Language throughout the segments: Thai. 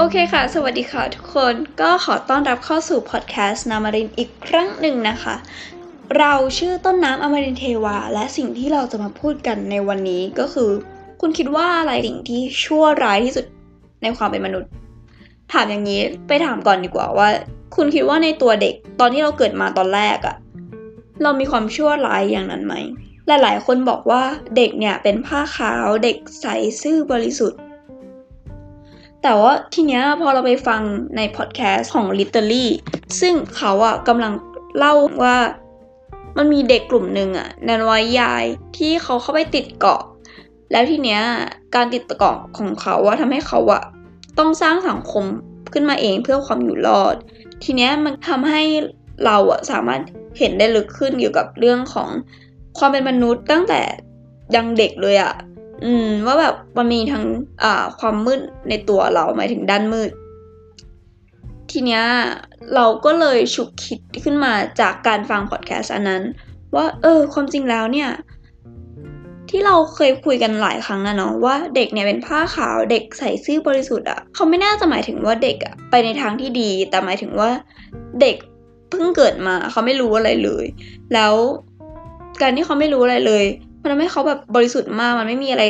โอเคค่ะ สวัสดีค่ะทุกคน ก็ขอต้อนรับเข้าสู่พอดแคสต์นามารินอีกครั้งหนึ่งนะคะ เราชื่อต้นน้ำอมรินเทวา และสิ่งที่เราจะมาพูดกันในวันนี้ก็คือ คุณคิดว่าอะไรสิ่งที่ชั่วร้ายที่สุดในความเป็นมนุษย์ ถามอย่างนี้ไปถามก่อนดีกว่าว่า คุณคิดว่าในตัวเด็กตอนที่เราเกิดมาตอนแรกอะเรามีความชั่วร้ายอย่างนั้นไหมหลายๆ คนบอกว่าเด็กเนี่ยเป็นผ้าขาวเด็กใสซื่อบริสุทธิ์ แต่ว่าทีเนี้ยพอเราไปฟังในพอดแคสต์ของ l i t e r a l y ซึ่งเขาอะกำลังเล่าว่ามันมีเด็กกลุ่มหนึ่งอะในวัยยายที่เขาเข้าไปติดเกาะ แล้วทีเนี้ยการติดเกาะของเขาอะทำให้เขาอะต้องสร้างสังคมขึ้นมาเองเพื่อความอยู่รอด ทีเนี้ยมันทำให้เราอะสามารถเห็นได้ลึกขึ้นเกี่ยวกับเรื่องของความเป็นมนุษย์ตั้งแต่ยังเด็กเลยอะ อืม ว่าแบบมันมีทั้งอ่าความมืดในตัวเราหมายถึงด้านมืด ทีเนี้ยเราก็เลยฉุกคิดขึ้นมาจากการฟังพอดแคสต์อันนั้น ว่า เออ ความจริงแล้วเนี่ยที่เราเคยคุยกันหลายครั้งนะเนาะว่าเด็กเนี่ยเป็นผ้าขาวเด็กใส่ซื่อบริสุทธิ์อะเขาไม่น่าจะหมายถึงว่าเด็กอะไปในทางที่ดี แต่หมายถึงว่าเด็กเพิ่งเกิดมาเขาไม่รู้อะไรเลย แล้วการที่เขาไม่รู้อะไรเลย มันทำให้เขาแบบบริสุทธิ์มาก มันไม่มีอะไร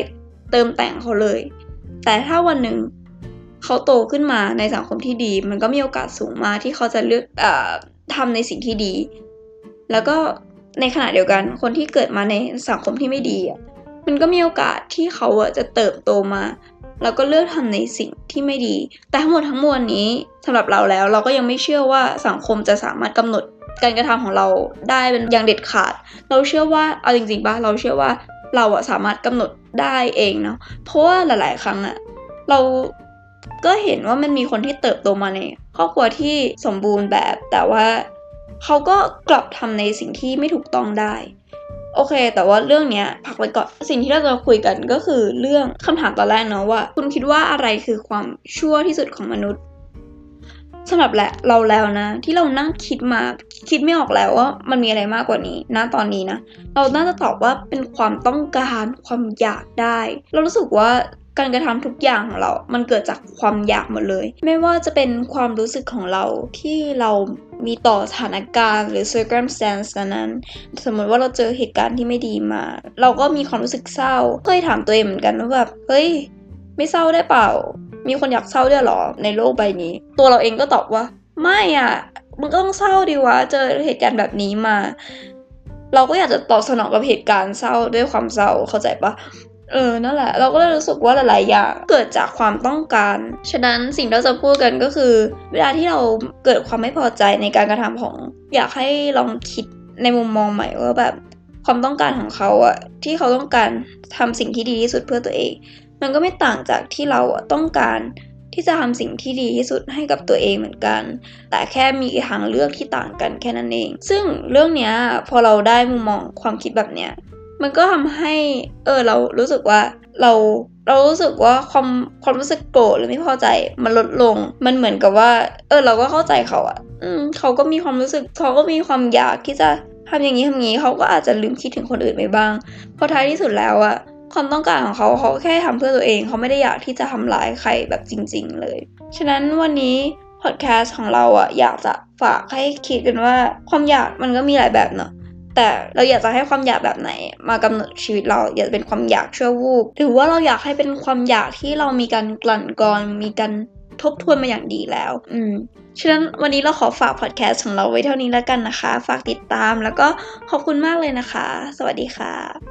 เติมแต่งเขาเลย แต่ถ้าวันหนึ่งเขาโตขึ้นมาในสังคมที่ดี มันก็มีโอกาสสูงมากที่เขาจะเลือกอทำในสิ่งที่ดี แล้วก็ในขณะเดียวกัน คนที่เกิดมาในสังคมที่ไม่ดีมันก็มีโอกาสที่เขาจะเติบโตมา แล้วก็เลือกทำในสิ่งที่ไม่ดี แต่ทั้งหมดทั้งมวลนี้สำหรับเราแล้ว เราก็ยังไม่เชื่อว่าสังคมจะสามารถกำหนด การกระทำของเราได้เป็นอย่างเด็ดขาด เราเชื่อว่าเอาจริงๆป่ะเราเชื่อว่าเราอะสามารถกำหนดได้เองเนาะเพราะว่าหลาย ๆ ครั้งอะเราก็เห็นว่ามันมีคนที่เติบโตมาในครอบครัวที่สมบูรณ์แบบ แต่ว่าเขาก็กลับทำในสิ่งที่ไม่ถูกต้องได้ โอเค แต่ว่าเรื่องเนี้ยพักไว้ก่อนสิ่งที่เราจะคุยกันก็คือเรื่องคำถามตอนแรกเนาะว่า คุณคิดว่าอะไรคือความชั่วที่สุดของมนุษย์ สำหรับแหละเราแล้วนะ ที่เรานั่งคิดมาคิดไม่ออกแล้วว่ามันมีอะไรมากกว่านี้ณตอนนี้นะ เราน่าจะตอบว่าเป็นความต้องการความอยากได้ เรารู้สึกว่าการกระทำทุกอย่างของเรา มันเกิดจากความอยากหมดเลย ไม่ว่าจะเป็นความรู้สึกของเราที่เรามีต่อสถานการณ์หรือ circumstance นั้น สมมติว่าเราเจอเหตุการณ์ที่ไม่ดีมา เราก็มีความรู้สึกเศร้า เคยถามตัวเองเหมือนกันว่าแบบ เฮ้ย ไม่เศร้าได้เปล่า มีคนอยากเศร้าด้วยหรอในโลกใบนี้ ตัวเราเองก็ตอบว่า ไม่อะมันก็ต้องเศร้าดีวะเจอเหตุการณ์แบบนี้มา เราก็อยากจะตอบสนองกับเหตุการณ์เศร้าด้วยความเศร้าเข้าใจปะเออ นั่นแหละ เราก็เลยรู้สึกว่าหลายๆ อย่างเกิดจากความต้องการ ฉะนั้นสิ่งที่เราจะพูดกันก็คือ เวลาที่เราเกิดความไม่พอใจในการกระทำของ อยากให้ลองคิดในมุมมองใหม่ว่าแบบความต้องการของเขาอะที่เขาต้องการทำสิ่งที่ดีที่สุดเพื่อตัวเอง มันก็ไม่ต่างจากที่เราอะต้องการที่จะทำสิ่งที่ดีที่สุดให้กับตัวเองเหมือนกัน แต่แค่มีทางเลือกที่ต่างกันแค่นั้นเอง ซึ่งเรื่องเนี้ยพอเราได้มุมมองความคิดแบบเนี้ยมันก็ทำให้เออเรารู้สึกว่าเราเรารู้สึกว่าความความรู้สึกโกรธหรือไม่พอใจมันลดลง มันเหมือนกับว่า เออ เราก็เข้าใจเขาอะอืมเขาก็มีความรู้สึกเขาก็มีความอยากที่จะทำอย่างนี้ทำอย่างนี้เขาก็อาจจะลืมคิดถึงคนอื่นไปบ้างเพราะท้ายที่สุดแล้วอะ ความต้องการของเขาเขาแค่ทำเพื่อตัวเอง เขาไม่ได้อยากที่จะทำร้ายใครแบบจริง ๆ เลย ฉะนั้นวันนี้พอดแคสต์ของเราอะอยากจะฝากให้คิดกันว่าความอยากมันก็มีหลายแบบเนาะแต่เราอยากจะให้ความอยากแบบไหน มากำหนดชีวิตเราอยากเป็นความอยากชั่ววูบหรือว่าเราอยากให้เป็นความอยากที่เรามีการกลั่นกรองมีการทบทวนมาอย่างดีแล้ว อืม ฉะนั้นวันนี้เราขอฝากพอดแคสต์ของเราไว้เท่านี้แล้วกันนะคะ ฝากติดตามแล้วก็ขอบคุณมากเลยนะคะ สวัสดีค่ะ